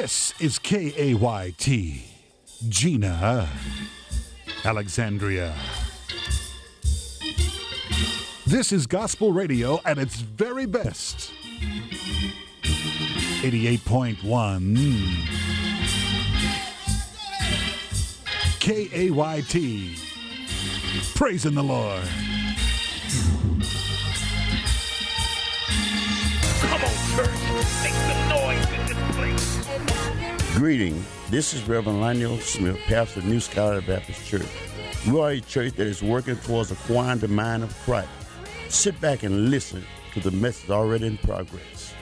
This is K A Y T, Jena, Alexandria. This is gospel radio at its very best. 88.1 KAYT. Praising the Lord. Come on, church, make some noise in this place. Greeting. This is Reverend Lionel Smith, pastor of New Scholar Baptist Church. We are a church that is working towards acquiring the mind of Christ. Sit back and listen to the message already in progress.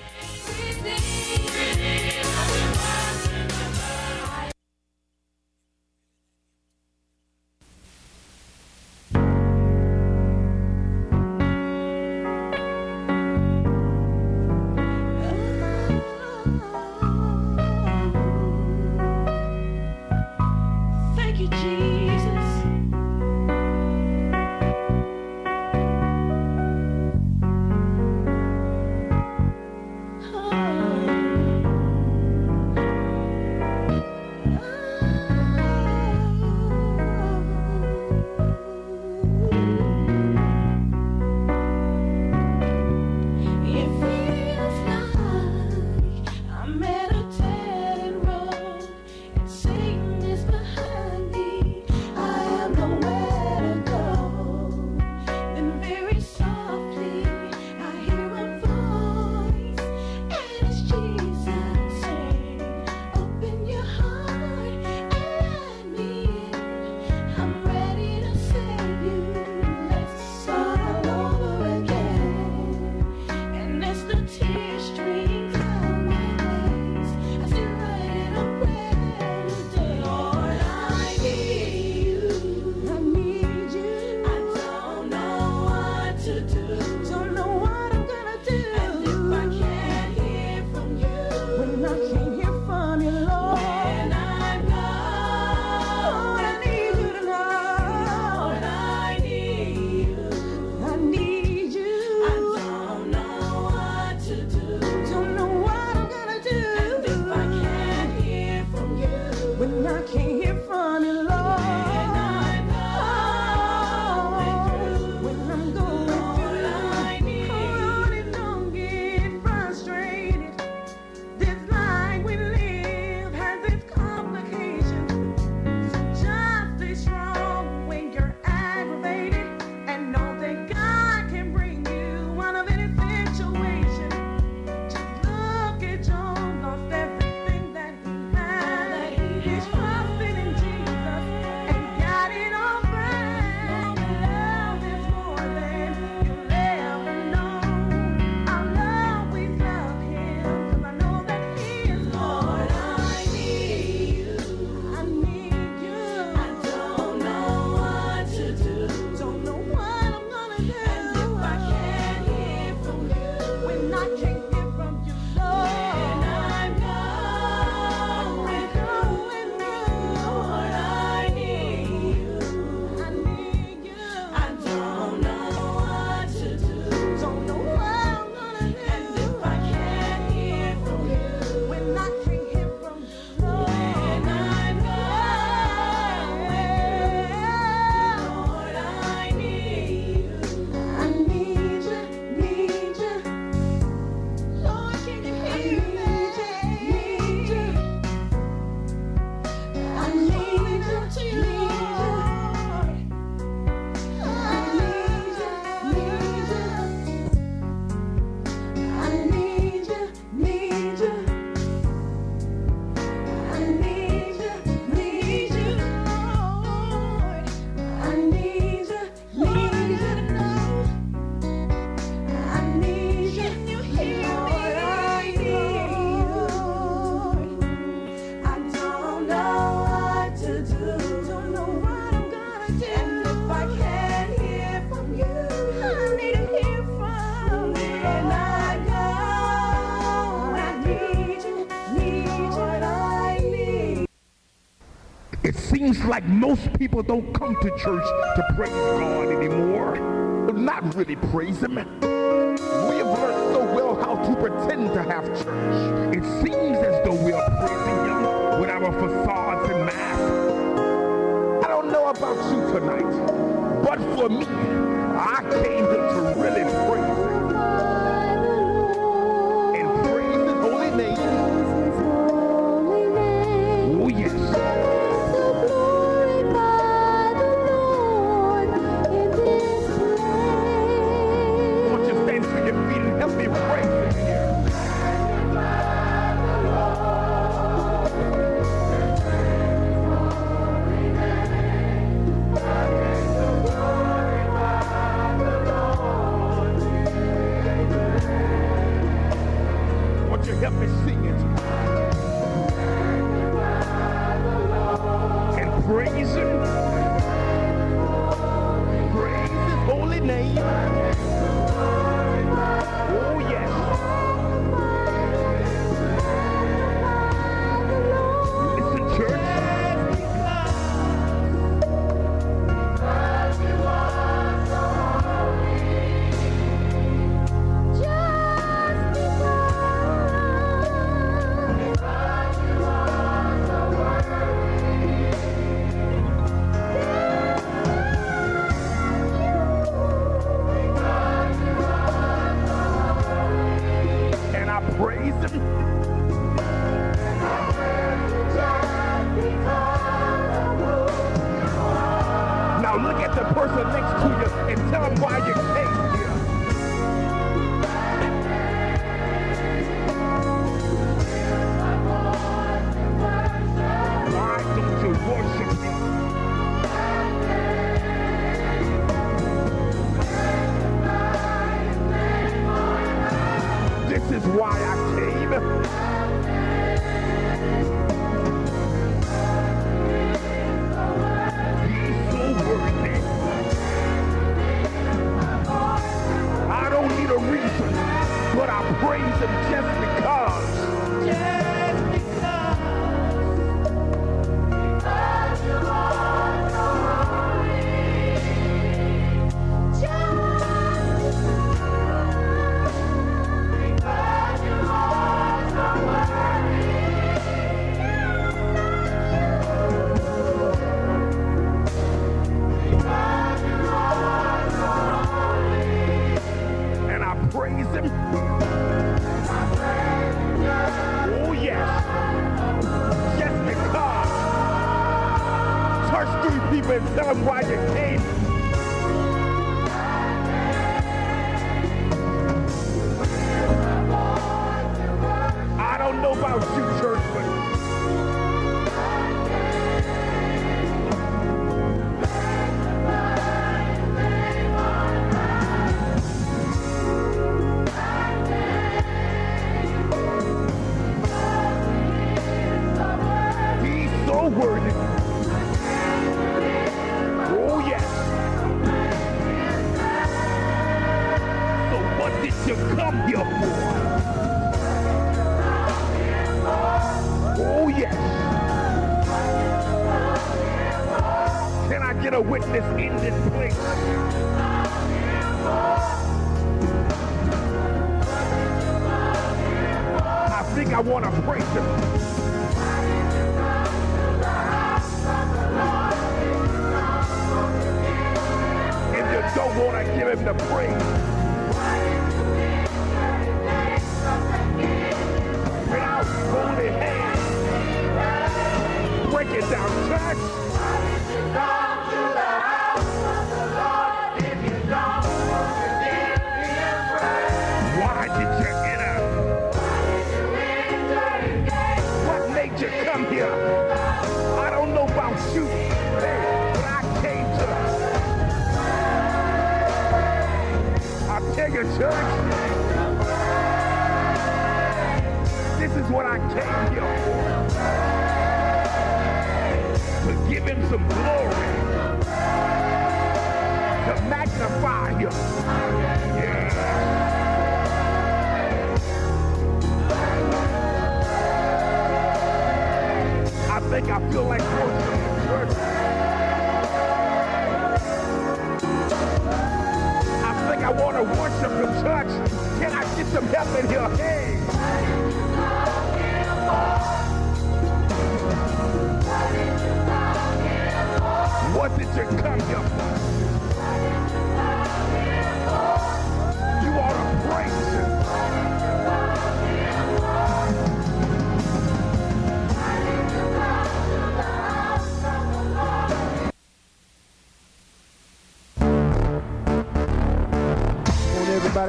seems like most people don't come to church to praise God anymore. Not really praise Him. We have learned so well how to pretend to have church. It seems as though we are praising Him with our facades and masks. I don't know about you tonight, but for me, I came here to really praise I want to praise him. don't want to give him the praise.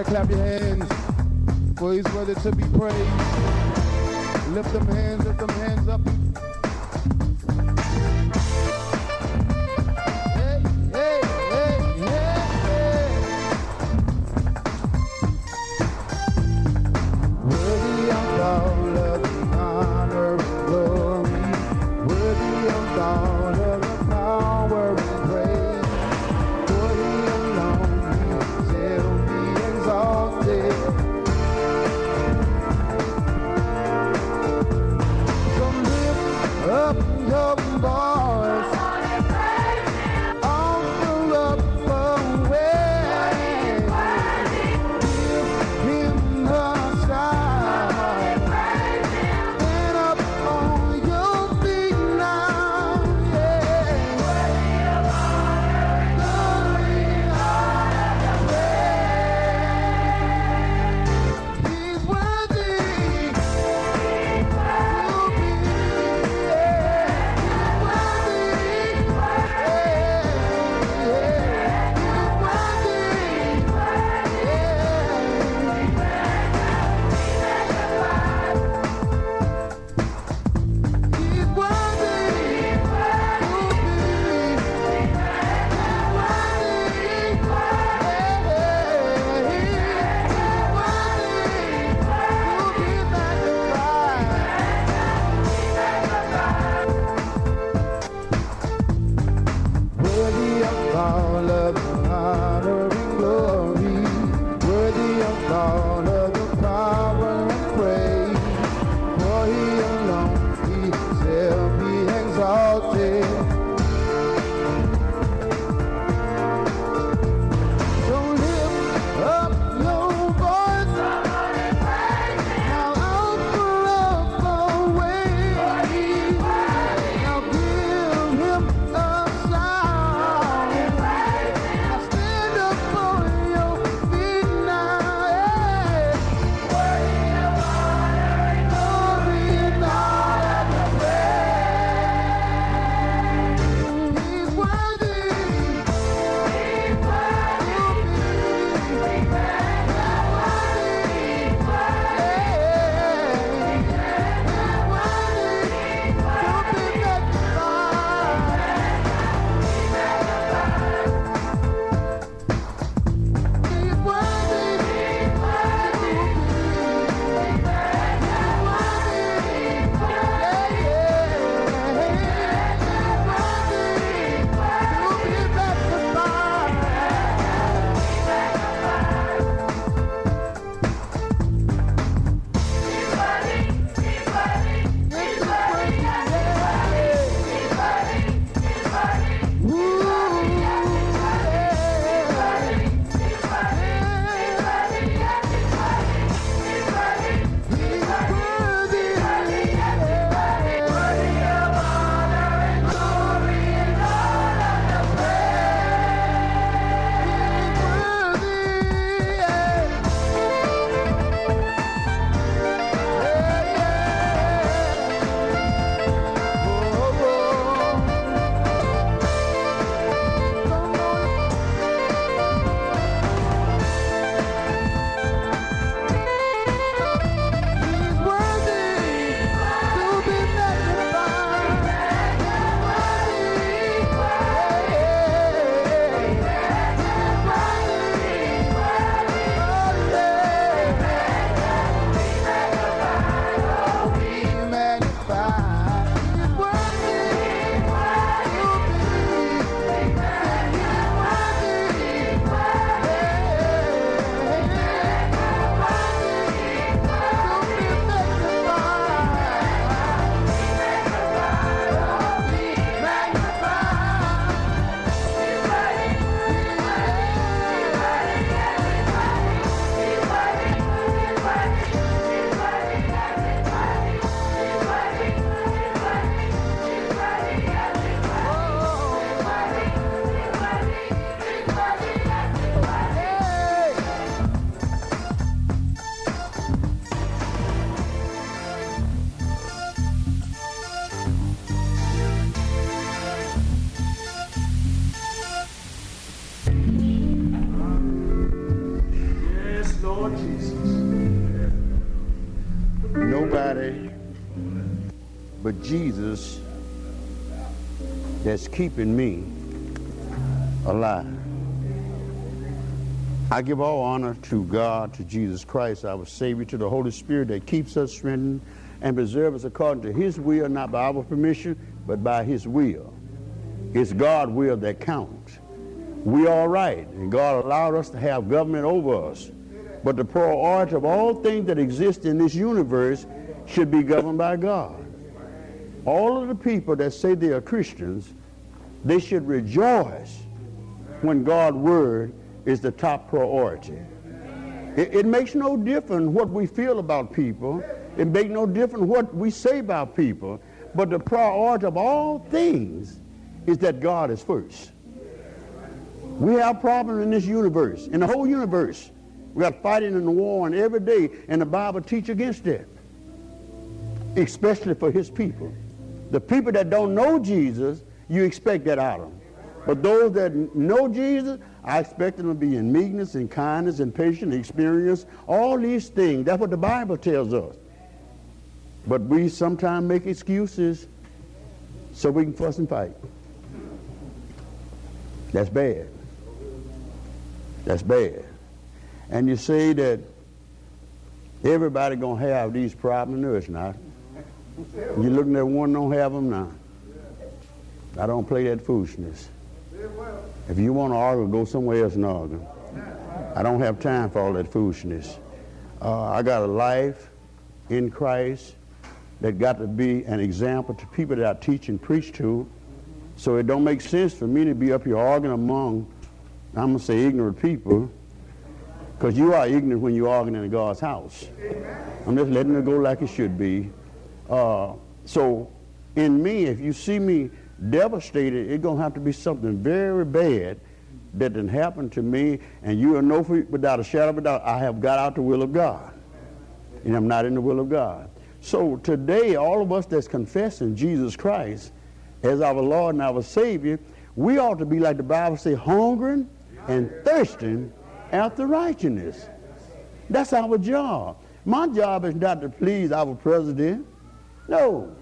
Clap your hands, for he's worthy to be praised. Lift them hands, lift them hands up. Keeping me alive. I give all honor to God, to Jesus Christ, our Savior, to the Holy Spirit that keeps us strengthened and preserves us according to His will, not by our permission, but by His will. It's God's will that counts. We all right, and God allowed us to have government over us. But the priority of all things that exist in this universe should be governed by God. All of the people that say they are Christians, they should rejoice when God's word is the top priority. It, it makes no difference what we feel about people. It makes no difference what we say about people. But the priority of all things is that God is first. We have problems in this universe, in the whole universe. We got fighting and war and every day, and the Bible teach against that, especially for his people. The people that don't know Jesus, you expect that out of them. But those that know Jesus, I expect them to be in meekness and kindness and patience, experience, all these things. That's what the Bible tells us. But we sometimes make excuses so we can fuss and fight. That's bad. That's bad. And you say that everybody gonna have these problems. No, it's not. You're looking at one don't have them now. I don't play that foolishness. If you want to argue, go somewhere else and argue. I don't have time for all that foolishness. Uh, I got a life in Christ that got to be an example to people that I teach and preach to. So it don't make sense for me to be up here arguing among, I'm going to say ignorant people, because you are ignorant when you're arguing in God's house. I'm just letting it go like it should be. Uh, so in me, if you see me devastated, it's going to have to be something very bad that didn't happen to me, and you know for, without a shadow of a doubt, I have got out the will of God, and I'm not in the will of God. So today, all of us that's confessing Jesus Christ as our Lord and our Savior, we ought to be like the Bible says, hungering and thirsting after righteousness. That's our job. My job is not to please our president. No.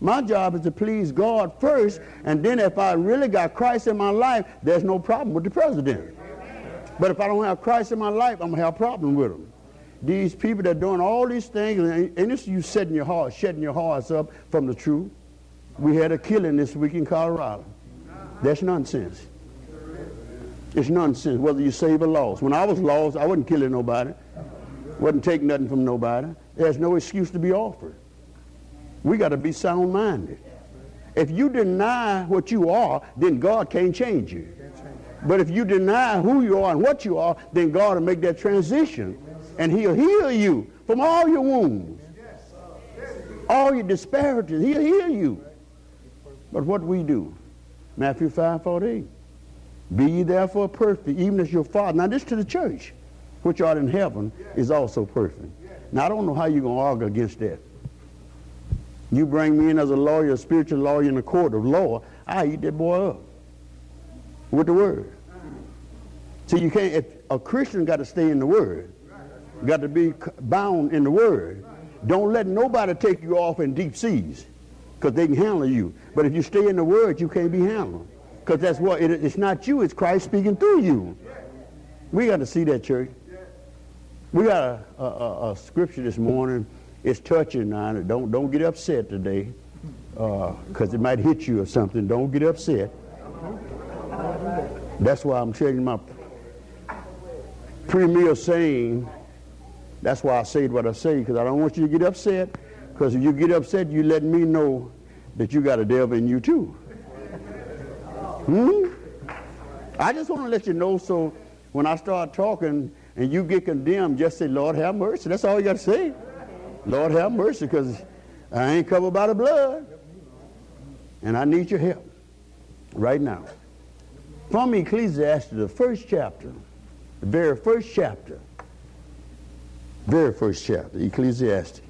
My job is to please God first, and then if I really got Christ in my life, there's no problem with the president. But if I don't have Christ in my life, I'm going to have a problem with him. These people that are doing all these things, and, and this you setting your heart, shedding your hearts up from the truth. We had a killing this week in Colorado. That's nonsense. It's nonsense, whether you save or lost. When I was lost, I wasn't killing nobody. Wasn't taking nothing from nobody. There's no excuse to be offered. We got to be sound-minded. If you deny what you are, then God can't change you. But if you deny who you are and what you are, then God will make that transition. And he'll heal you from all your wounds, all your disparities. He'll heal you. But what we do? Matthew 5, 14. Be ye therefore perfect, even as your Father. Now this to the church, which art in heaven, is also perfect. Now I don't know how you're going to argue against that. You bring me in as a lawyer, a spiritual lawyer in the court of law, I eat that boy up with the word. So you can't, if a Christian got to stay in the word, got to be bound in the word. Don't let nobody take you off in deep seas because they can handle you. But if you stay in the word, you can't be handled because that's what, it, it's not you, it's Christ speaking through you. We got to see that, church. We got a, a, a scripture this morning. It's touching now. Don't, don't get upset today because it might hit you or something. Don't get upset. That's why I'm telling my premier saying, that's why I say what I say, because I don't want you to get upset, because if you get upset, you let me know that you got a devil in you too. Hmm? I just want to let you know so when I start talking and you get condemned, just say, Lord, have mercy. That's all you got to say. Lord, have mercy, because I ain't covered by the blood. And I need your help right now. From Ecclesiastes, the first chapter, the very first chapter, very first chapter, Ecclesiastes,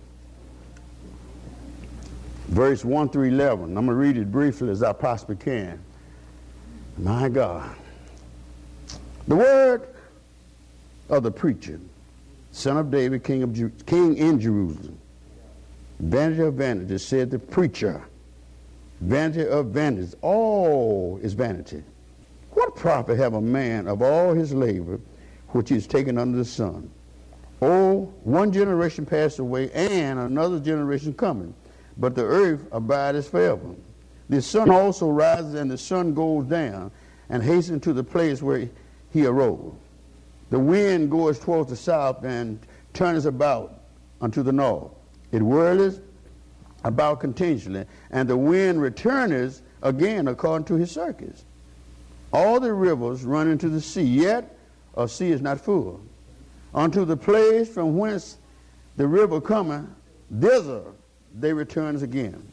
verse 1 through 11. I'm going to read it briefly as I possibly can. My God. The word of the preacher, son of David, king, of king in Jerusalem. Vanity of vanity, said the preacher. Vanity of vanities. All is vanity. What profit have a man of all his labor which is taken under the sun? Oh, one generation passed away and another generation coming, but the earth abideth forever. The sun also rises and the sun goes down and hastens to the place where he arose. The wind goes towards the south and turneth about unto the north. It whirleth about continually, and the wind returneth again according to his circuits. All the rivers run into the sea, yet a sea is not full. Unto the place from whence the river cometh, thither they return again.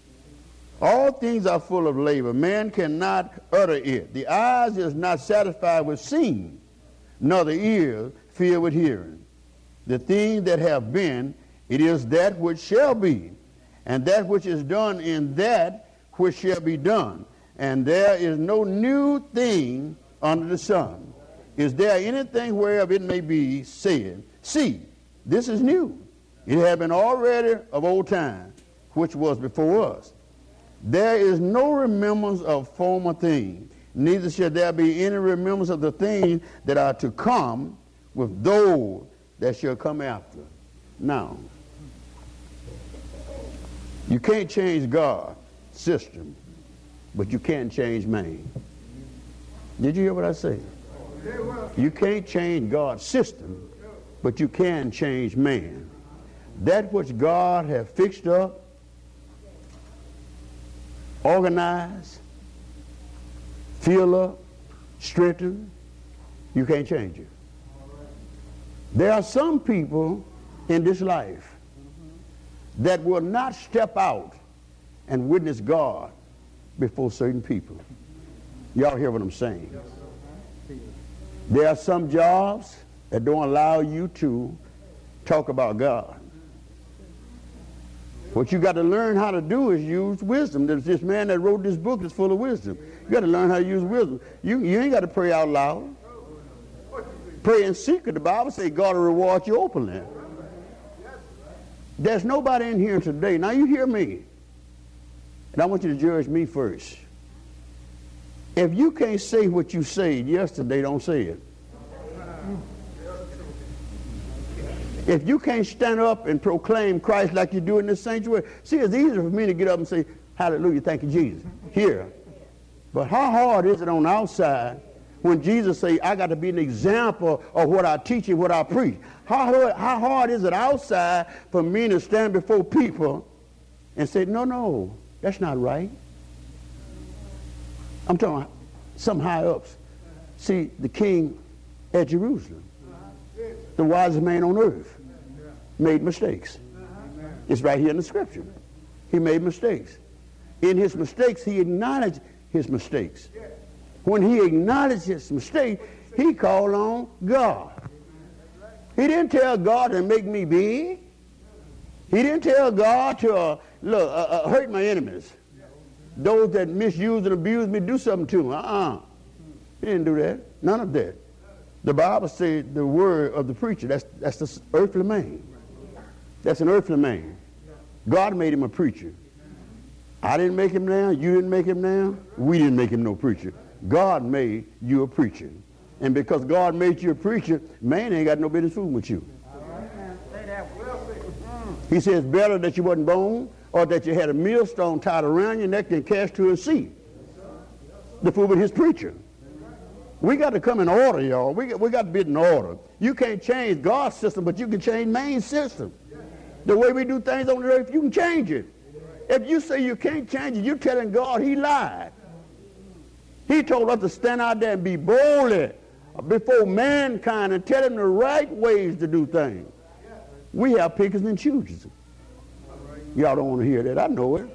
All things are full of labor. Man cannot utter it. The eyes is not satisfied with seeing, nor the ears filled with hearing. The things that have been, it is that which shall be, and that which is done in that which shall be done. And there is no new thing under the sun. Is there anything whereof it may be said, See, this is new. It had been already of old time, which was before us. There is no remembrance of former things, neither shall there be any remembrance of the things that are to come with those that shall come after. Now, you can't change God's system, but you can change man. Did you hear what I said? You can't change God's system, but you can change man. That which God has fixed up, organized, fill up, strengthen, you can't change it. There are some people in this life that will not step out and witness God before certain people. Y'all hear what I'm saying? There are some jobs that don't allow you to talk about God. What you got to learn how to do is use wisdom. There's this man that wrote this book is full of wisdom. You got to learn how to use wisdom. You, you ain't got to pray out loud. Pray in secret. The Bible says God will reward you openly. There's nobody in here today. Now you hear me. And I want you to judge me first. If you can't say what you said yesterday, don't say it. If you can't stand up and proclaim Christ like you do in this sanctuary, see, it's easier for me to get up and say, Hallelujah, thank you, Jesus, here. But how hard is it on the outside when Jesus say, I got to be an example of what I teach and what I preach? How hard, how hard is it outside for me to stand before people and say, no, no, that's not right? I'm talking some high ups. See, the king at Jerusalem, the wisest man on earth, made mistakes. It's right here in the scripture. He made mistakes. In his mistakes, he acknowledged his mistakes. When he acknowledged his mistake, he called on God. He didn't tell God to make me big. He didn't tell God to uh, look, uh, uh, hurt my enemies. Those that misuse and abuse me, do something to them. Uh-uh. He didn't do that. None of that. The Bible said the word of the preacher, that's, that's the earthly man. That's an earthly man. God made him a preacher. I didn't make him now. You didn't make him now. We didn't make him no preacher. God made you a preacher. And because God made you a preacher, man ain't got no business fooling with you. He says, better that you wasn't born or that you had a millstone tied around your neck and cast to a sea. The fool with his preacher. We got to come in order, y'all. We got, we got to be in order. You can't change God's system, but you can change man's system. The way we do things on the earth, you can change it. If you say you can't change it, you're telling God he lied. He told us to stand out there and be boldly before mankind and tell them the right ways to do things. We have pickers and choosers. Y'all don't want to hear that. I know it.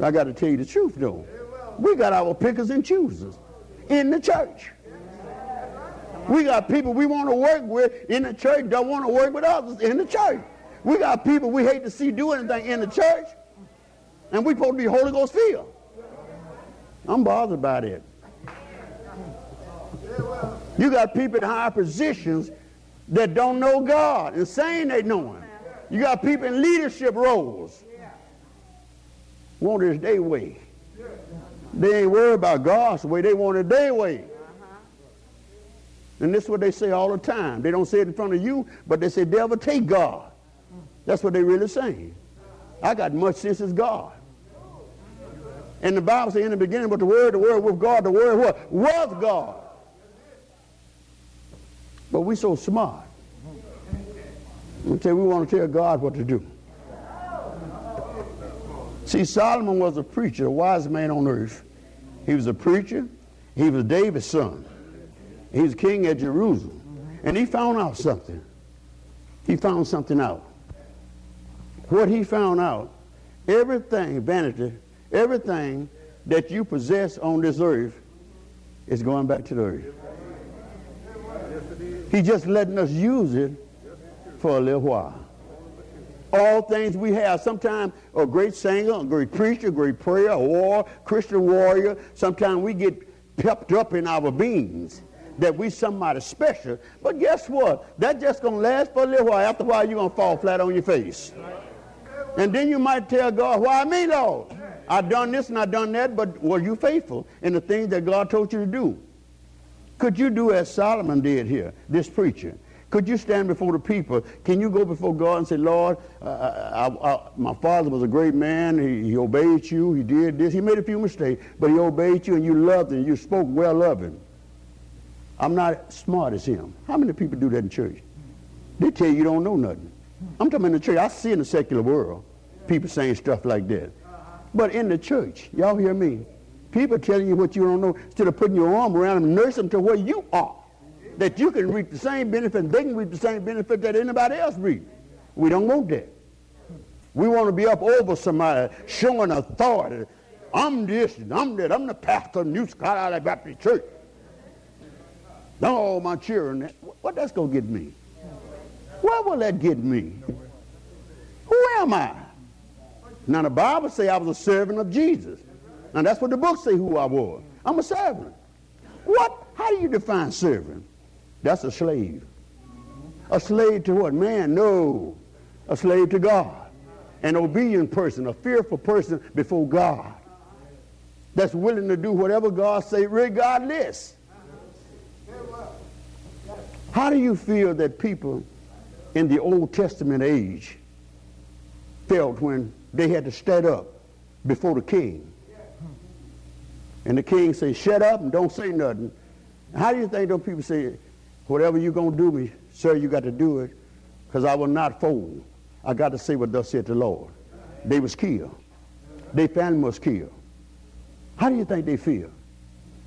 I got to tell you the truth, though. We got our pickers and choosers in the church. We got people we want to work with in the church, don't want to work with others in the church. We got people we hate to see do anything in the church, and we're supposed to be Holy Ghost filled. I'm bothered by that. You got people in high positions that don't know God and saying they know Him. You got people in leadership roles. Want it their way. They ain't worried about God's way. They want it their way. And this is what they say all the time. They don't say it in front of you, but they say, devil, take God. That's what they really saying. I got much sense as God. And the Bible says in the beginning, but the word, the word with God, the word what? Was God. But we so smart. We say we want to tell God what to do. See, Solomon was a preacher, a wise man on earth. He was a preacher. He was David's son. He was king at Jerusalem. And he found out something. He found something out. What he found out, everything, vanity, everything that you possess on this earth is going back to the earth. He's just letting us use it for a little while. All things we have, sometimes a great singer, a great preacher, a great prayer, a war, Christian warrior, sometimes we get pepped up in our beings that we somebody special. But guess what? That just to last for a little while. After a while, you're to fall flat on your face. And then you might tell God, why me, Lord? I've done this and I've done that, but were you faithful in the things that God told you to do? Could you do as Solomon did here, this preacher? Could you stand before the people? Can you go before God and say, Lord, uh, I, I, my father was a great man. He, he obeyed you. He did this. He made a few mistakes, but he obeyed you and you loved him. You spoke well of him. I'm not smart as him. How many people do that in church? They tell you you don't know nothing. I'm talking in the church. I see in the secular world people saying stuff like that. But in the church, y'all hear me? People telling you what you don't know instead of putting your arm around them nurse them to where you are. That you can reap the same benefit, and they can reap the same benefit that anybody else reap. We don't want that. We want to be up over somebody, showing authority. I'm this, and I'm that. I'm the pastor of New Skyline Baptist Church. No, my children. What that's going to get me? Where will that get me? Who am I? Now the Bible say I was a servant of Jesus. Now that's what the book say who I was. I'm a servant. What? How do you define servant? That's a slave. A slave to what? Man? No. A slave to God. An obedient person, a fearful person before God. That's willing to do whatever God say regardless. How do you feel that people in the Old Testament age felt when they had to stand up before the king? And the king say, shut up and don't say nothing. How do you think those people say, whatever you're going to do me, sir, you got to do it, because I will not fold. I got to say what thus said the Lord. They was killed. Their family was killed. How do you think they feel?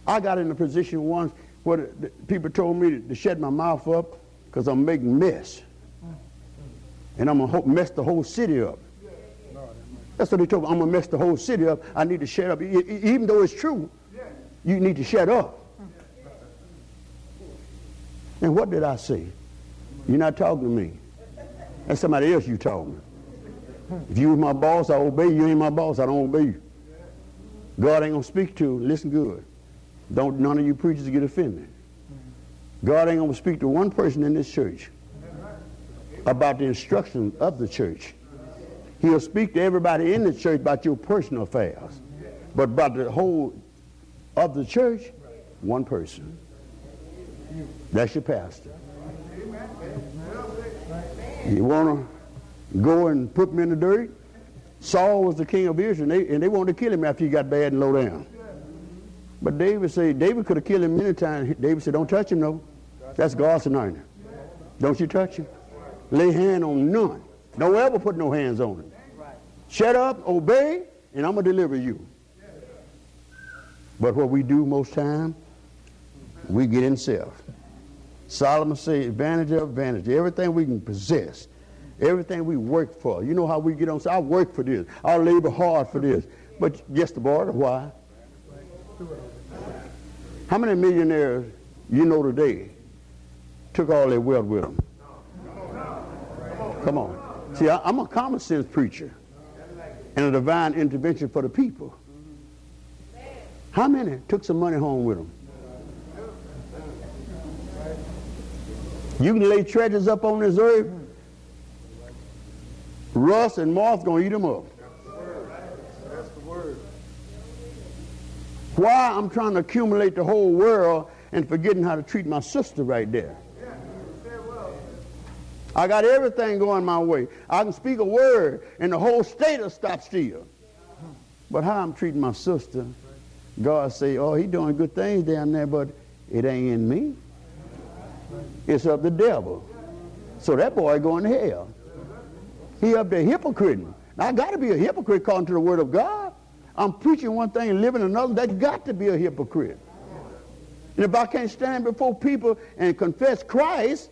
I got in a position once where the, the people told me to, to shut my mouth up because I'm making mess. And I'm going to mess the whole city up. That's what they told me. I'm going to mess the whole city up. I need to shut up. Even though it's true, you need to shut up. And what did I see? You're not talking to me. That's somebody else you talking. To. If you was my boss, I obey you. You ain't my boss, I don't obey you. God ain't gonna speak to you. Listen good. Don't none of you preachers get offended. God ain't gonna speak to one person in this church about the instruction of the church. He'll speak to everybody in the church about your personal affairs. But about the whole of the church, one person. That's your pastor. You want to go and put me in the dirt? Saul was the king of Israel, and they, and they wanted to kill him after he got bad and low down. But David said, David could have killed him many times. David said, don't touch him, no. That's God's anointing. Don't you touch him. Lay hand on none. Don't ever put no hands on him. Shut up, obey, and I'm going to deliver you. But what we do most time, we get in self. Solomon said, vanity of vanity. Everything we can possess, everything we work for. You know how we get on, say, I work for this. I labor hard for this. But guess the border, why? How many millionaires you know today took all their wealth with them? Come on. See, I, I'm a common sense preacher and a divine intervention for the people. How many took some money home with them? You can lay treasures up on this earth, Rust and moth gonna eat them up. That's the word. Why I'm trying to accumulate the whole world and forgetting how to treat my sister right there. I got everything going my way. I can speak a word and the whole state will stop still. But how I'm treating my sister, God say, oh, he doing good things down there, but it ain't in me. It's of the devil. So that boy going to hell. He up there hypocriting. Now, I got to be a hypocrite according to the word of God. I'm preaching one thing and living another. That's got to be a hypocrite. And if I can't stand before people and confess Christ,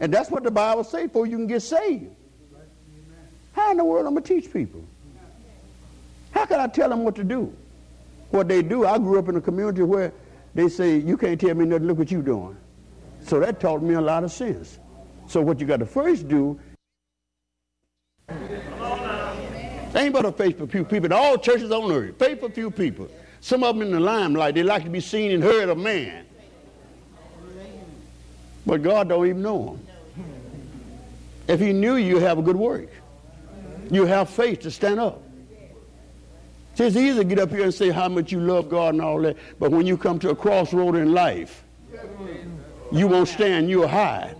and that's what the Bible says for you can get saved. How in the world am I going to teach people? How can I tell them what to do? What they do, I grew up in a community where they say, you can't tell me nothing, look what you're doing. So that taught me a lot of sense. So what you got to first do ain't but a faith for few people. All churches on earth, for few people. Some of them in the limelight, they like to be seen and heard of man. But God don't even know them. If he knew you, have a good work. You have faith to stand up. See, it's easy to get up here and say how much you love God and all that, but when you come to a crossroad in life, you won't stand, you'll hide.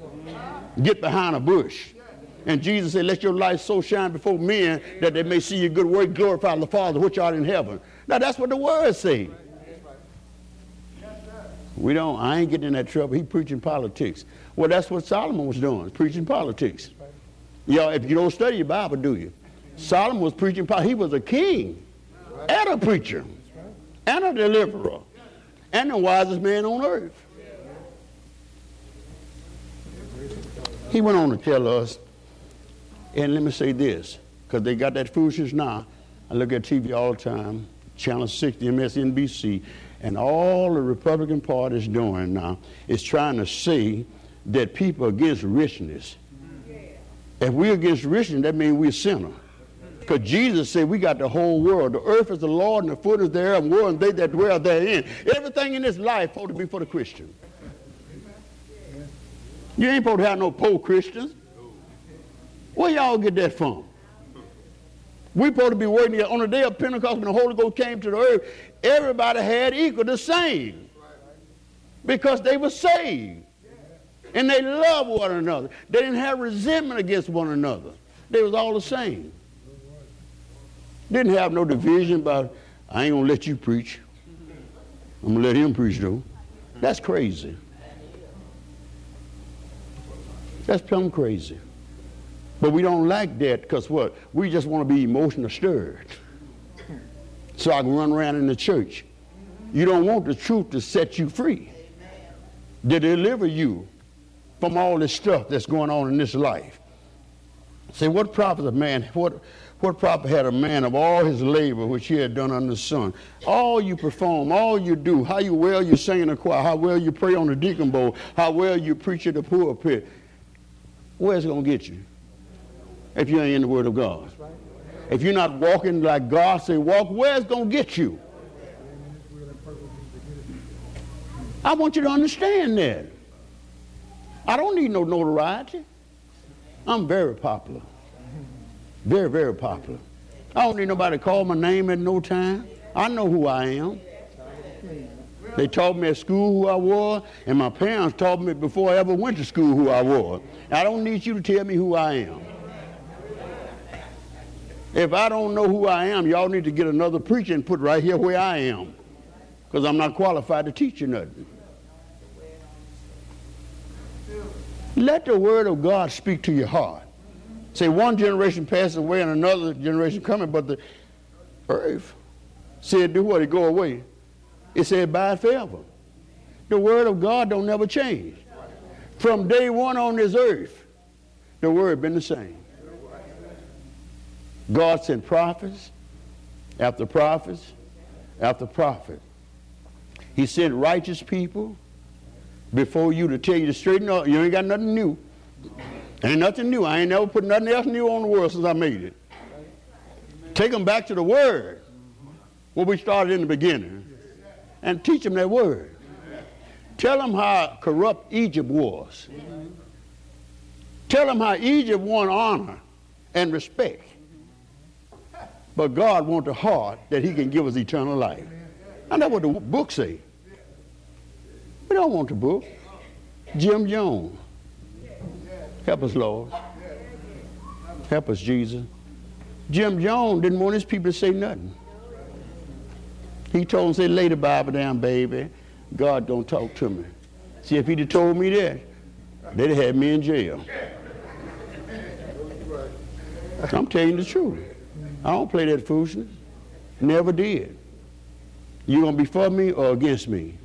Get behind a bush. And Jesus said, Let your light so shine before men that they may see your good work, glorify the Father which art in heaven. Now that's what the word say. We don't, I ain't getting in that trouble. He preaching politics. Well, that's what Solomon was doing, preaching politics. Y'all, if you don't study your Bible, do you? Solomon was preaching, po- he was a king and a preacher and a deliverer and the wisest man on earth. He went on to tell us, and let me say this, because they got that foolishness now. I look at TV all the time, Channel 60, MSNBC, and all the Republican Party is doing now is trying to say that people are against richness. If we're against richness, that means we're sinner. Because Jesus said we got the whole world. The earth is the Lord and the foot is thereof, and world and they that dwell therein. Everything in this life ought to be for the Christian. You ain't supposed to have no poor Christians. Where y'all get that from? We're supposed to be waiting on the day of Pentecost when the Holy Ghost came to the earth. Everybody had equal the same because they were saved. And they loved one another. They didn't have resentment against one another. They was all the same. Didn't have no division about, I ain't to let you preach. I'm to let him preach though. That's crazy. That's plumb crazy. But we don't like that because what? We just want to be emotionally stirred. So I can run around in the church. You don't want the truth to set you free, to deliver you from all this stuff that's going on in this life. Say, what profit a man, what, what profit had a man of all his labor which he had done under the sun? All you perform, all you do, how you well you sing in the choir, how well you pray on the deacon bowl, how well you preach at the pulpit, where's it going to get you? If you ain't in the Word of God. If you're not walking like God say walk, where's it going to get you? I want you to understand that. I don't need no notoriety. I'm very popular. Very, very popular. I don't need nobody to call my name at no time. I know who I am. They taught me at school who I was, and my parents taught me before I ever went to school who I was. I don't need you to tell me who I am. If I don't know who I am, y'all need to get another preacher and put right here where I am. Because I'm not qualified to teach you nothing. Let the word of God speak to your heart. Say one generation passes away and another generation coming, but the earth said do what? It go away. It said abide forever. The word of God don't never change. From day one on this earth, the word been the same. God sent prophets after prophets after prophet. He sent righteous people before you to tell you to straighten up. You ain't got nothing new. Ain't nothing new. I ain't never put nothing else new on the world since I made it. Take them back to the Word, where we started in the beginning, and teach them that Word. Tell them how corrupt Egypt was. Tell them how Egypt won honor and respect. But God wants a heart that he can give us eternal life. And that's what the book say. We don't want the book. Jim Jones. Help us, Lord. Help us, Jesus. Jim Jones didn't want his people to say nothing. He told them, say, lay the Bible down, baby. God don't talk to me. See, if he'd have told me that, they'd have had me in jail. I'm telling the truth. I don't play that foolishness. Never did. You gonna be for me or against me?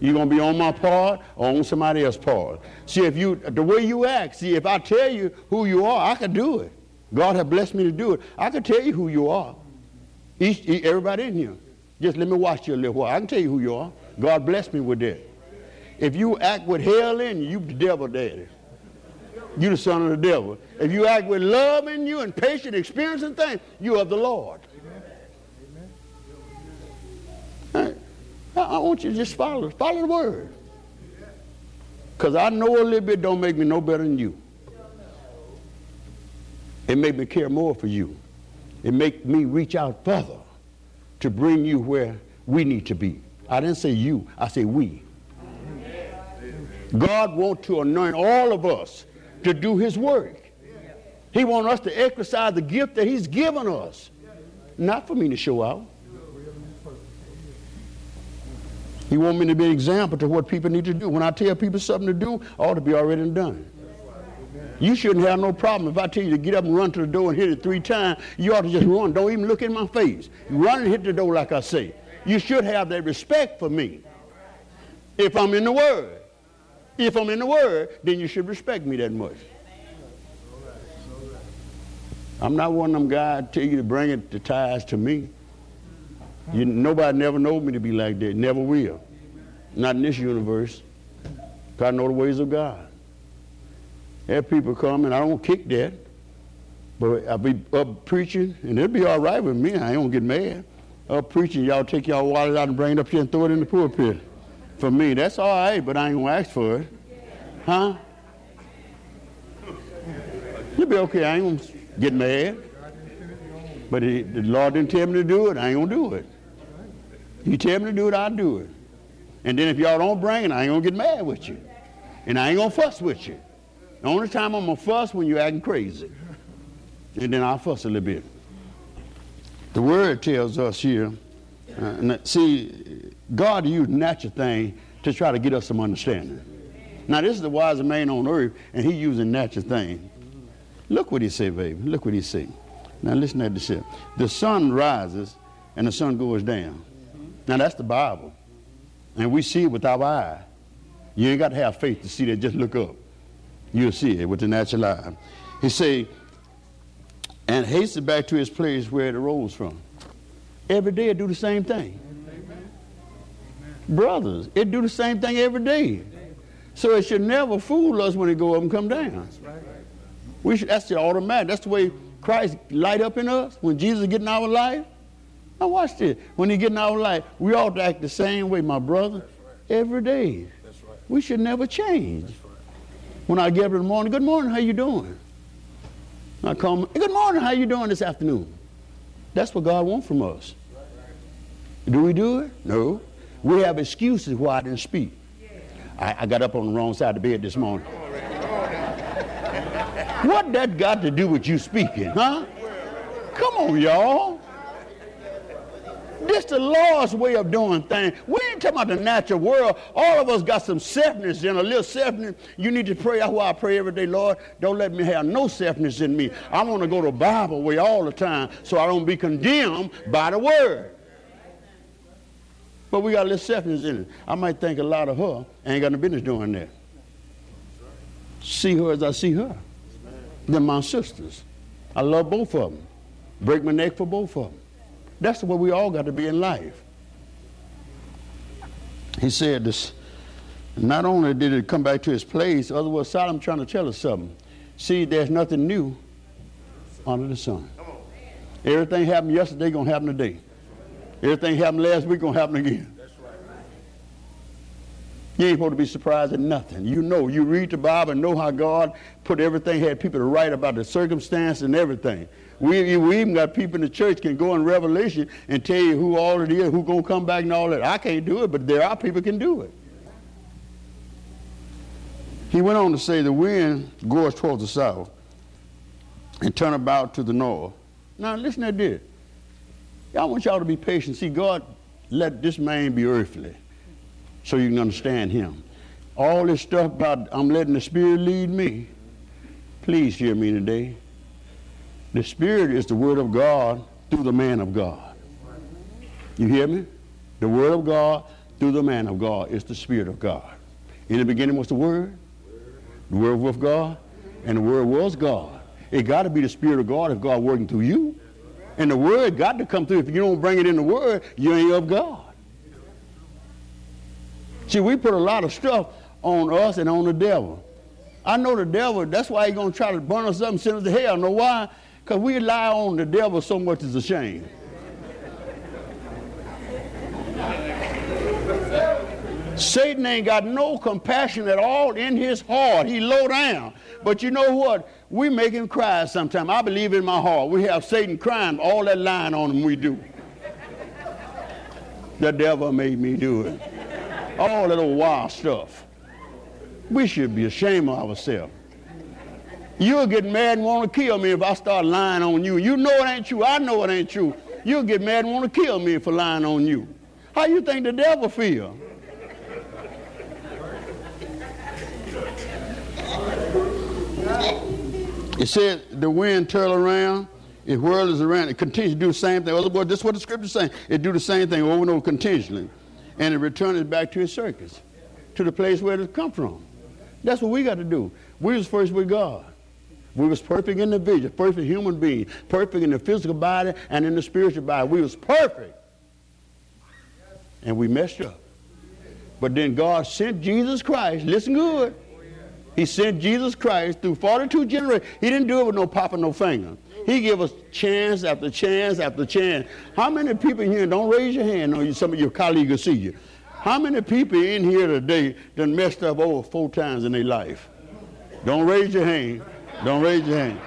You gonna be on my part or on somebody else's part? See, if you the way you act, see, if I tell you who you are, I can do it. God has blessed me to do it. I can tell you who you are. Each, everybody in here. Just let me watch you a little while. I can tell you who you are. God blessed me with that. If you act with hell in you, you the devil daddy. You the son of the devil. If you act with love in you and patient experience and things, you are the Lord. I, I want you to just follow, follow the word. Because I know a little bit don't make me no better than you. It make me care more for you. It make me reach out further to bring you where we need to be. I didn't say you, I say we. God wants to anoint all of us to do his work. He wants us to exercise the gift that he's given us. Not for me to show out. He wants me to be an example to what people need to do. When I tell people something to do, ought to be already done. You shouldn't have no problem if I tell you to get up and run to the door and hit it three times. You ought to just run. Don't even look in my face. Run and hit the door like I say. You should have that respect for me. If I'm in the Word. If I'm in the Word, then you should respect me that much. I'm not one of them guys tell you to bring it the ties to me. You, nobody never know me to be like that. Never will. Not in this universe. I know the ways of God. Have people come and I don't kick that. But I'll be up preaching and it'll be all right with me. I ain't gonna get mad. Up preaching, y'all take y'all wallet out and bring it up here and throw it in the pulpit. For me, that's all right, but I ain't gonna ask for it. Huh? You'll be okay. I ain't gonna get mad. But he, the Lord didn't tell me to do it. I ain't gonna do it. You tell me to do it, I'll do it. And then if y'all don't bring it, I ain't gonna get mad with you. And I ain't gonna fuss with you. The only time I'm gonna fuss when you're acting crazy. And then I'll fuss a little bit. The word tells us here, uh, see, God used natural things to try to get us some understanding. Now this is the wisest man on earth, and he using natural things. Look what he said, baby. Look what he said. Now listen to this here. The sun rises and the sun goes down. Now that's the Bible. And we see it with our eye. You ain't got to have faith to see that. Just look up. You'll see it with the natural eye. He say, and hasten back to his place where it arose from. Every day it do the same thing. Brothers, it do the same thing every day. So it should never fool us when it go up and come down. We should, that's the automatic. That's the way Christ light up in us when Jesus get in our life. Now watch this. When he get in our life, we ought to act the same way, my brother, every day. We should never change. When I get up in the morning, good morning, how you doing? I come, good morning, how you doing this afternoon? That's what God wants from us. Do we do it? No. We have excuses why I didn't speak. I, I got up on the wrong side of the bed this morning. What that got to do with you speaking, huh? Come on, y'all. This the Lord's way of doing things. We ain't talking about the natural world. All of us got some selfness in a little selfness. You need to pray how I pray every day, Lord. Don't let me have no selfness in me. I want to go the Bible way all the time so I don't be condemned by the word. But we got a little selfness in it. I might think a lot of her. Ain't got no business doing that. See her as I see her. They're my sisters. I love both of them. Break my neck for both of them. That's the way we all got to be in life. He said this. Not only did it come back to his place, otherwise Solomon trying to tell us something. See, there's nothing new under the sun. Everything happened yesterday gonna happen today. Everything happened last week gonna happen again. You ain't supposed to be surprised at nothing. You know, you read the Bible and know how God put everything, had people to write about the circumstance and everything. We, we even got people in the church can go in Revelation and tell you who all it is, who gonna come back and all that. I can't do it, but there are people can do it. He went on to say the wind goes towards the south and turn about to the north. Now listen to this. I want y'all to be patient. See, God let this man be earthly so you can understand him. All this stuff about I'm letting the Spirit lead me, please hear me today. The Spirit is the Word of God through the man of God. You hear me? The Word of God through the man of God is the Spirit of God. In the beginning was the Word, the Word was God, and the Word was God. It got to be the Spirit of God if God working through you. And the Word got to come through. If you don't bring it in the Word, you ain't of God. See, we put a lot of stuff on us and on the devil. I know the devil, that's why he's going to try to burn us up and send us to hell. Know why? Because we rely on the devil so much it's a shame. Satan ain't got no compassion at all in his heart. He low down. But you know what? We make him cry sometimes. I believe in my heart. We have Satan crying all that lying on him we do. The devil made me do it. All that old wild stuff. We should be ashamed of ourselves. You'll get mad and want to kill me if I start lying on you. You know it ain't true. I know it ain't true. You'll get mad and want to kill me for lying on you. How you think the devil feel? It said the wind turn around, it whirls around, it continues to do the same thing. Other words, this is what the scripture's saying. It do the same thing over and over continuously. And it returns back to its circus, to the place where it come from. That's what we got to do. We was first with God. We was perfect in the vision, perfect human being, perfect in the physical body and in the spiritual body. We was perfect. And we messed up. But then God sent Jesus Christ. Listen good. He sent Jesus Christ through 42 generations. He didn't do it with no pop and no finger. He gave us chance after chance after chance. How many people in here, don't raise your hand, or some of your colleagues will see you. How many people in here today done messed up over four times in their life? Don't raise your hand. Don't raise your hand.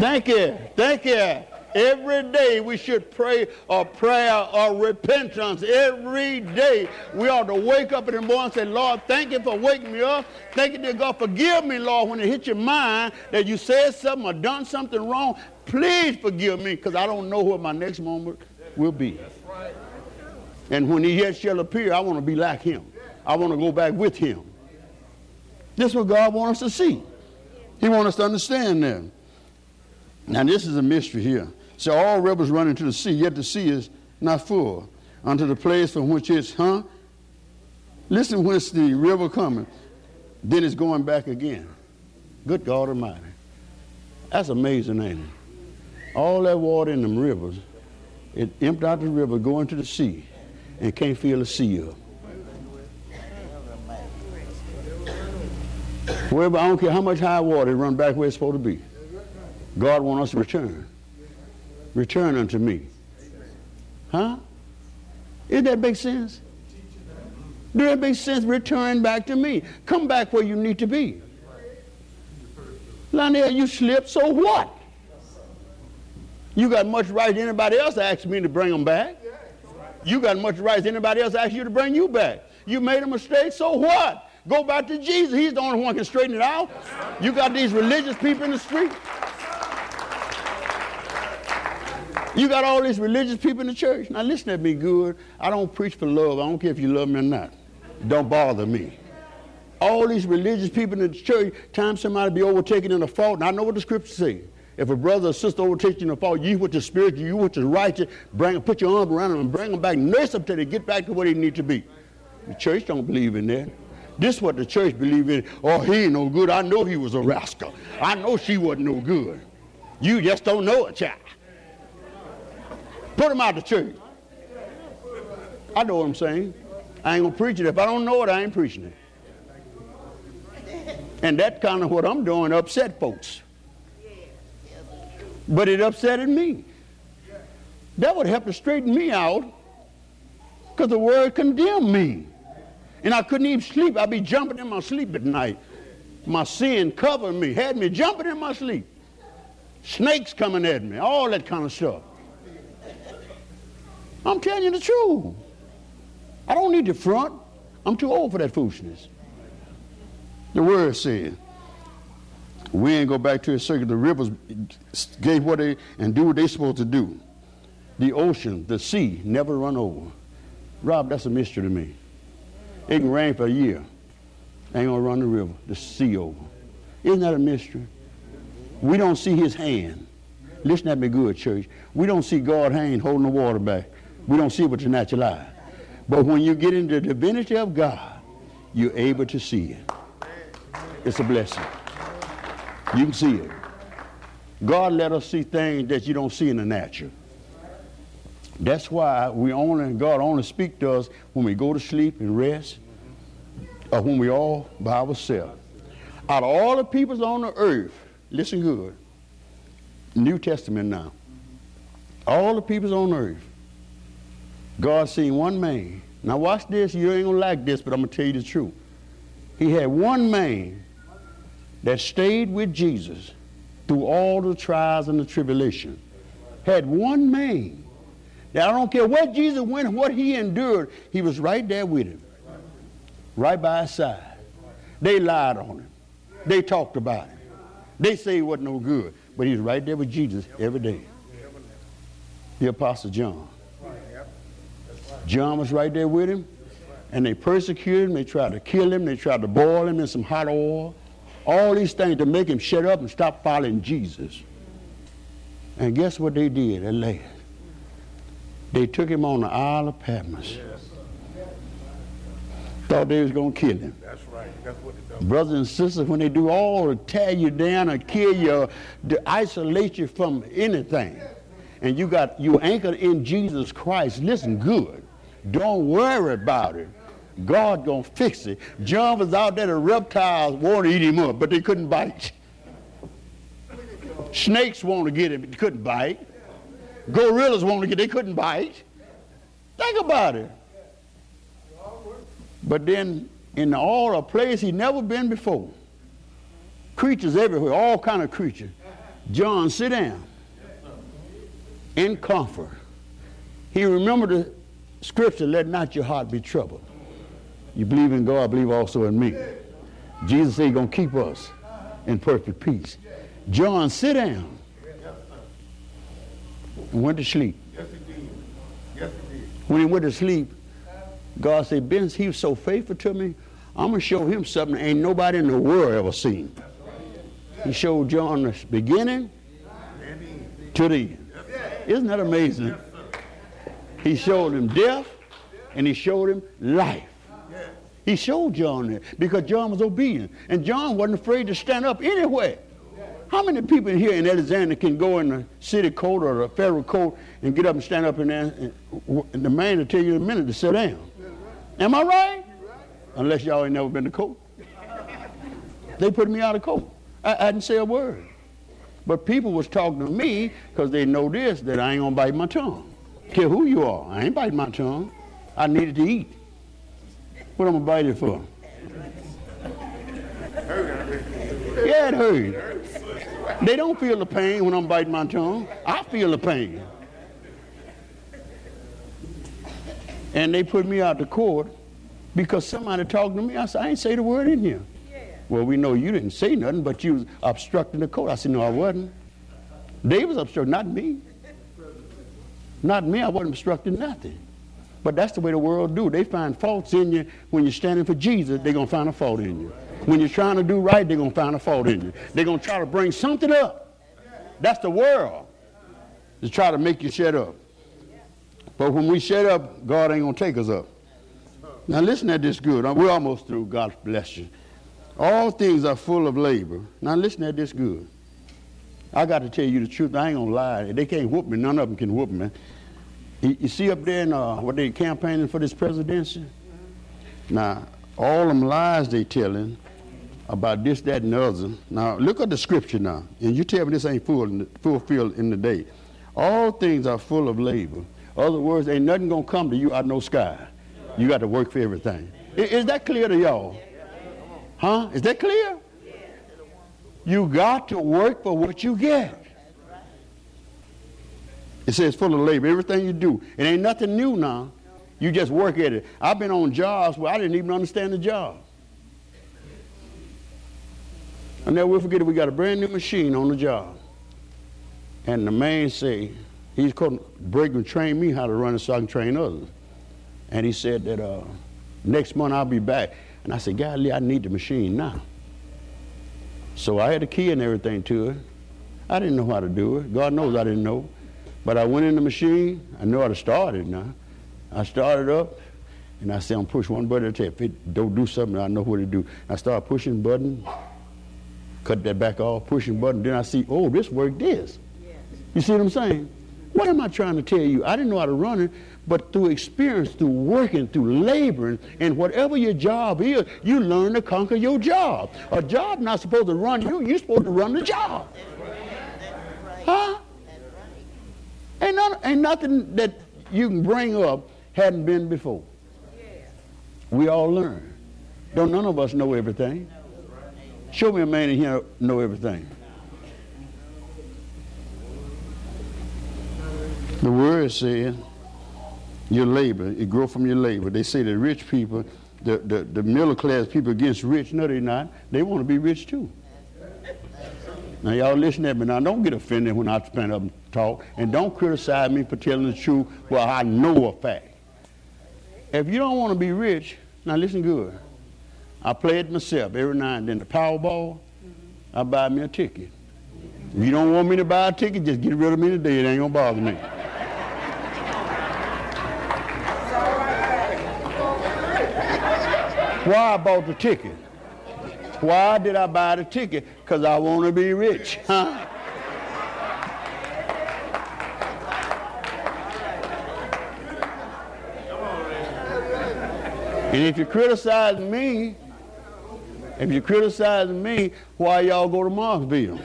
Thank you. Thank you. Every day we should pray a prayer of repentance. Every day we ought to wake up in the morning and say, Lord, thank you for waking me up. Thank you, dear God. Forgive me, Lord, when it hit your mind that you said something or done something wrong. Please forgive me because I don't know what my next moment will be. And when he yet shall appear, I want to be like him. I want to go back with him. This is what God wants us to see. He wants us to understand that. Now, this is a mystery here. So all rivers run into the sea, yet the sea is not full unto the place from which it's, huh? Listen, whence the river coming, then it's going back again. Good God Almighty. That's amazing, ain't it? All that water in them rivers, it emptied out the river, going to the sea, and can't fill the sea up. Wherever, I don't care how much high water, it run back where it's supposed to be. God wants us to return. Return unto me. Huh? Does that make sense? Does that make sense? Return back to me. Come back where you need to be. Lionel, you slipped, so what? You got much right as anybody else asked me to bring them back. You got much right as anybody else asked you to bring you back. You made a mistake, so what? Go back to Jesus. He's the only one can straighten it out. You got these religious people in the street. You got all these religious people in the church. Now listen to me good. I don't preach for love. I don't care if you love me or not. Don't bother me. All these religious people in the church, time somebody be overtaken in a fault, and I know what the scriptures say. If a brother or sister overtakes you in a fault, you with the spirit, you with the righteous, bring put your arm around them and bring them back, nurse them till they get back to where they need to be. The church don't believe in that. This what the church believe in. Oh, he ain't no good. I know he was a rascal. I know she wasn't no good. You just don't know it, child. Put him out of the church. I know what I'm saying. I ain't gonna preach it. If I don't know it, I ain't preaching it. And that kind of what I'm doing, upset folks. But it upsetted me. That would help to straighten me out Because the word condemned me. And I couldn't even sleep. I'd be jumping in my sleep at night. My sin covered me, had me jumping in my sleep. Snakes coming at me, all that kind of stuff. I'm telling you the truth. I don't need to front. I'm too old for that foolishness. The word said, we ain't go back to a circuit. The rivers gave what they and do what they supposed to do. The ocean, the sea, never run over. Rob, that's a mystery to me. It can rain for a year. Ain't gonna run the river, the sea over. Isn't that a mystery? We don't see his hand. Listen at me good, church. We don't see God's hand holding the water back. We don't see it with the natural eye. But when you get into the divinity of God, you're able to see it. It's a blessing. You can see it. God let us see things that you don't see in the natural. That's why we only God only speak to us when we go to sleep and rest, or when we all by ourselves. Out of all the peoples on the earth, listen good. New Testament now. All the peoples on earth, God seen one man. Now watch this. You ain't gonna like this, but I'm gonna tell you the truth. He had one man that stayed with Jesus through all the trials and the tribulation. Had one man. Now I don't care what Jesus went, what he endured, he was right there with him. Right by his side. They lied on him. They talked about him. They say he wasn't no good. But he's right there with Jesus every day. The Apostle John. John was right there with him. And they persecuted him. They tried to kill him. They tried to boil him in some hot oil. All these things to make him shut up and stop following Jesus. And guess what they did at last? They took him on the Isle of Patmos. Thought they was going to kill him. That's right. That's what it does. Brothers and sisters, when they do all to tear you down or kill you, to isolate you from anything, and you got you anchored in Jesus Christ, listen good. Don't worry about it. God gonna fix it. John was out there, the reptiles wanted to eat him up, but they couldn't bite. Snakes wanted to get him, but they couldn't bite. Gorillas wanted to get, they couldn't bite. Think about it. But then in all a place he never been before. Creatures everywhere, all kind of creatures. John, sit down. In comfort. He remembered the scripture, let not your heart be troubled. You believe in God, believe also in me. Jesus said he's to keep us in perfect peace. John, sit down. And went to sleep. Yes, he did. Yes, did. When he went to sleep, God said, Ben, he was so faithful to me, I'm going to show him something ain't nobody in the world ever seen. He showed John the beginning to the end. Isn't that amazing? He showed him death and he showed him life. He showed John that because John was obedient. And John wasn't afraid to stand up anywhere. How many people here in Alexandria can go in the city court or the federal court and get up and stand up in there and, and the man will tell you in a minute to sit down? Am I right? Unless y'all ain't never been to court. They put me out of court. I, I didn't say a word. But people was talking to me because they know this, that I ain't gonna bite my tongue. Care who you are, I ain't biting my tongue. I needed to eat. What I'm gonna bite it for? Yeah, it hurt. They don't feel the pain when I'm biting my tongue. I feel the pain. And they put me out to court because somebody talked to me. I said, I ain't say the word in here. Well, we know you didn't say nothing, but you was obstructing the court. I said, no, I wasn't. They was obstructing, not me. Not me. I wasn't obstructing nothing. But that's the way the world do. They find faults in you. When you're standing for Jesus, they're going to find a fault in you. When you're trying to do right, they're going to find a fault in you. They're going to try to bring something up. That's the world. To try to make you shut up. But when we shut up, God ain't going to take us up. Now listen at this good. We're almost through. God bless you. All things are full of labor. Now listen at this good. I got to tell you the truth. I ain't gonna lie. They can't whoop me. None of them can whoop me. You, see up there in uh, what they campaigning for this presidency? Now all them lies they telling about this, that, and the other. Now look at the scripture now, and you tell me this ain't full, fulfilled in the day. All things are full of labor. Other words, ain't nothing gonna come to you out of no sky. You got to work for everything. I- Is that clear to y'all? Huh? Is that clear? You got to work for what you get. It says full of labor. Everything you do. It ain't nothing new now. You just work at it. I've been on jobs where I didn't even understand the job. I never will forget it. We got a brand new machine on the job. And the man say, he's going to break and train me how to run it so I can train others. And he said that uh, next month I'll be back. And I said, Golly, I need the machine now. So I had the key and everything to it. I didn't know how to do it. God knows I didn't know. But I went in the machine. I know how to start it now. I started up, and I said, I'm push one button a time. If it don't do something, I know what to do. I started pushing button, cut that back off, pushing button. Then I see, oh, this worked this. You see what I'm saying? What am I trying to tell you? I didn't know how to run it, but through experience, through working, through laboring, and whatever your job is, you learn to conquer your job. A job not supposed to run you, you're supposed to run the job. Huh? Ain't, ain't nothing that you can bring up hadn't been before. We all learn. Don't none of us know everything. Show me a man in here know everything. The word says your labor, it grow from your labor. They say the rich people, the, the, the middle class people against rich, no they're not. They want to be rich too. Now y'all listen at me now. Don't get offended when I stand up and talk. And don't criticize me for telling the truth well I know a fact. If you don't want to be rich, now listen good. I play it myself every now and then. The Powerball, I buy me a ticket. If you don't want me to buy a ticket, just get rid of me today. It ain't gonna bother me. Why I bought the ticket? Why did I buy the ticket? Because I want to be rich. Huh? And if you criticize me, if you're criticizing me, why y'all go to Marksville?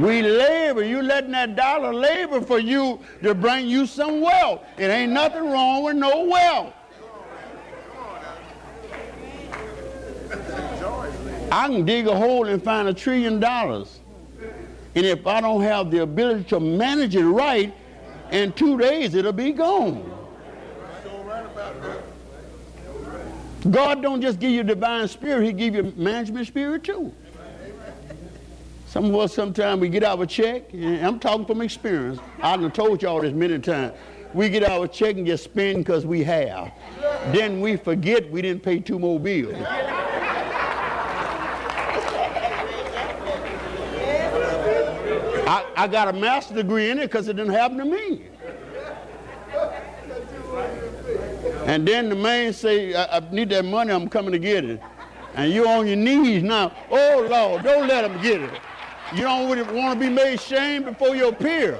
We labor. You letting that dollar labor for you to bring you some wealth. It ain't nothing wrong with no wealth. I can dig a hole and find a trillion dollars. And if I don't have the ability to manage it right, in two days it'll be gone. God don't just give you divine spirit, he give you management spirit too. Some of us sometimes we get our check, and I'm talking from experience. I've told y'all this many times. We get our check and just spend because we have. Then we forget we didn't pay two more bills. I, I got a master's degree in it because it didn't happen to me. And then the man say, I, I need that money, I'm coming to get it. And you on your knees now. Oh Lord, don't let him get it. You don't want to be made shame before your peers.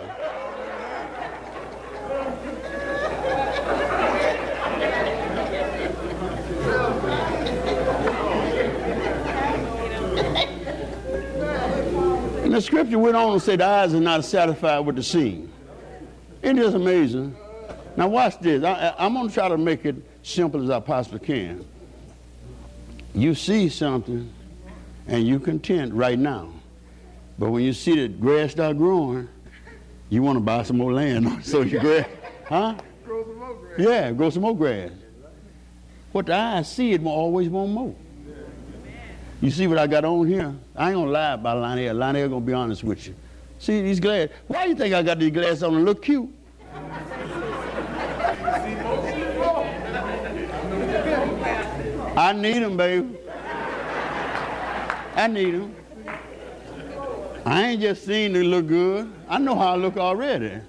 The scripture went on to say the eyes are not satisfied with the seeing. It is amazing. Now watch this. I, I'm going to try to make it simple as I possibly can. You see something and you content right now. But when you see the grass start growing, you want to buy some more land. so you grass, huh? Grow some more grass. Yeah, grow some more grass. What the eyes see, it will always want more. You see what I got on here? I ain't gonna lie about Lionel. Lionel gonna be honest with you. See these glasses? Why you think I got these glasses on and look cute? I need them, baby. I need them. I ain't just seen they look good. I know how I look already.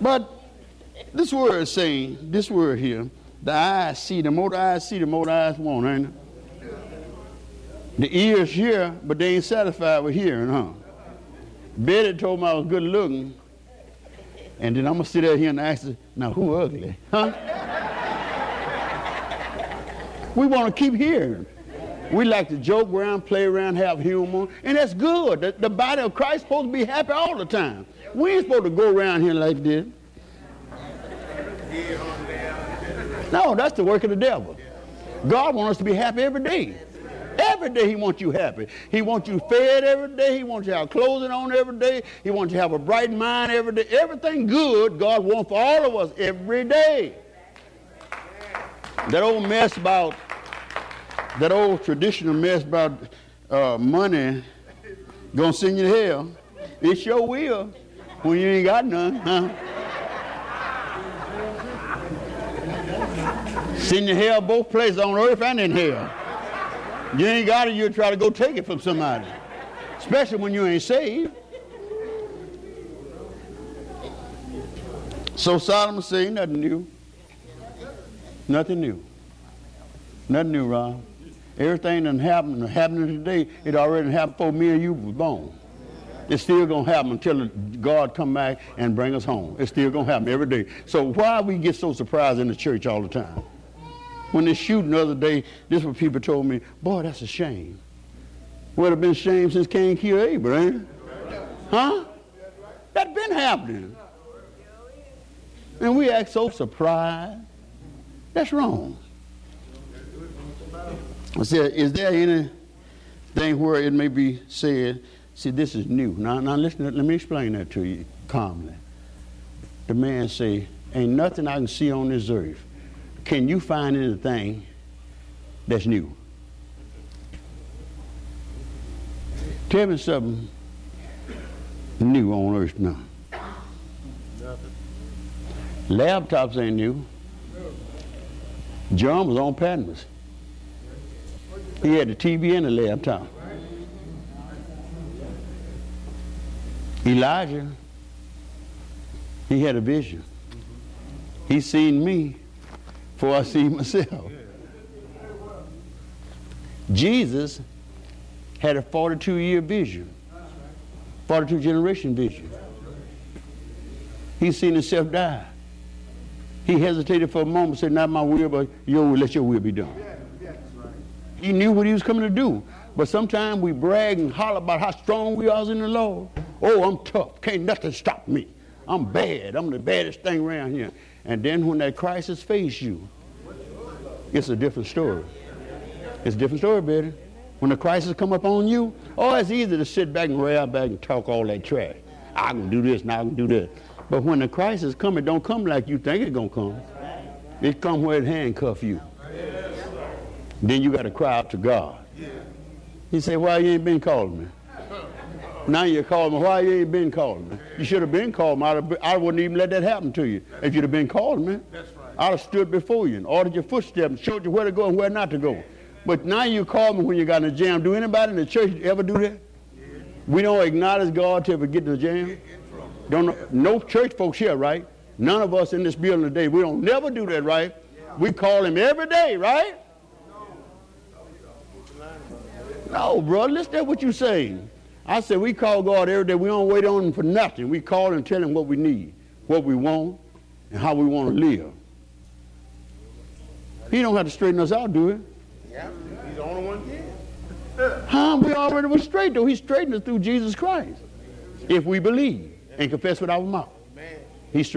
But this word is saying, this word here, the eyes see, the more the eyes see, the more the eyes want, ain't it? The ears hear, but they ain't satisfied with hearing, huh? Betty told me I was good looking, and then I'm gonna sit out here and ask her, now who ugly? Huh? We want to keep hearing. We like to joke around, play around, have humor, and that's good. The, the body of Christ supposed to be happy all the time. We ain't supposed to go around here like this. No, that's the work of the devil. God wants us to be happy every day. Every day he wants you happy. He wants you fed every day. He wants you to have clothing on every day. He wants you to have a bright mind every day. Everything good God wants for all of us every day. That old mess about, that old traditional mess about uh, money gonna send you to hell. It sure will when you ain't got none, huh? Send you to hell both places on earth and in hell. You ain't got it, you'll try to go take it from somebody. Especially when you ain't saved. So Solomon said, nothing new. Nothing new. Nothing new, Ron. Everything that happened, happening today, it already happened before me and you was born. It's still gonna happen until God come back and bring us home. It's still gonna happen every day. So why we get so surprised in the church all the time? When they shooting the other day, this is what people told me, boy, that's a shame. Would it's been shame since Cain killed Abel, ain't it? Huh? That's been happening. And we act so surprised. That's wrong. I said, is there anything where it may be said, see, this is new. Now, now listen, let me explain that to you calmly. The man say, ain't nothing I can see on this earth. Can you find anything that's new? Tell me something new on earth now. Nothing. Laptops ain't new. John was on Patmos. He had the TV and the laptop. Elijah, he had a vision. He seen me before I see myself. Jesus had a 42 year vision, 42 generation vision. He seen himself die. He hesitated for a moment, said, Not my will, but your will, let your will be done. He knew what he was coming to do. But sometimes we brag and holler about how strong we are in the Lord. Oh, I'm tough. Can't nothing stop me. I'm bad. I'm the baddest thing around here. And then when that crisis faces you, it's a different story. It's a different story, baby. When the crisis come up on you, oh, it's easy to sit back and rail back and talk all that trash. I can do this and I can do that. But when the crisis come, it don't come like you think it's gonna come. It come where it handcuff you. Then you got to cry out to God. He said, why you ain't been calling me? Now you're calling me. Why you ain't been calling me? You should have been calling me. I'd have, I wouldn't even let that happen to you if you'd have been calling me. I'd have stood before you and ordered your footsteps and showed you where to go and where not to go. But now you call me when you got in a jam. Do anybody in the church ever do that? We don't acknowledge God till we get in the jam. Don't know, no church folks here, right? None of us in this building today. We don't never do that, right? We call him every day, right? No, bro, listen to what you're saying. I said we call God every day. We don't wait on him for nothing. We call him and tell him what we need, what we want, and how we want to live. He don't have to straighten us out, do it? Yeah, he's the only one can. Huh? We already were straight, though. He straightened us through Jesus Christ. If we believe and confess with our mouth. He straightened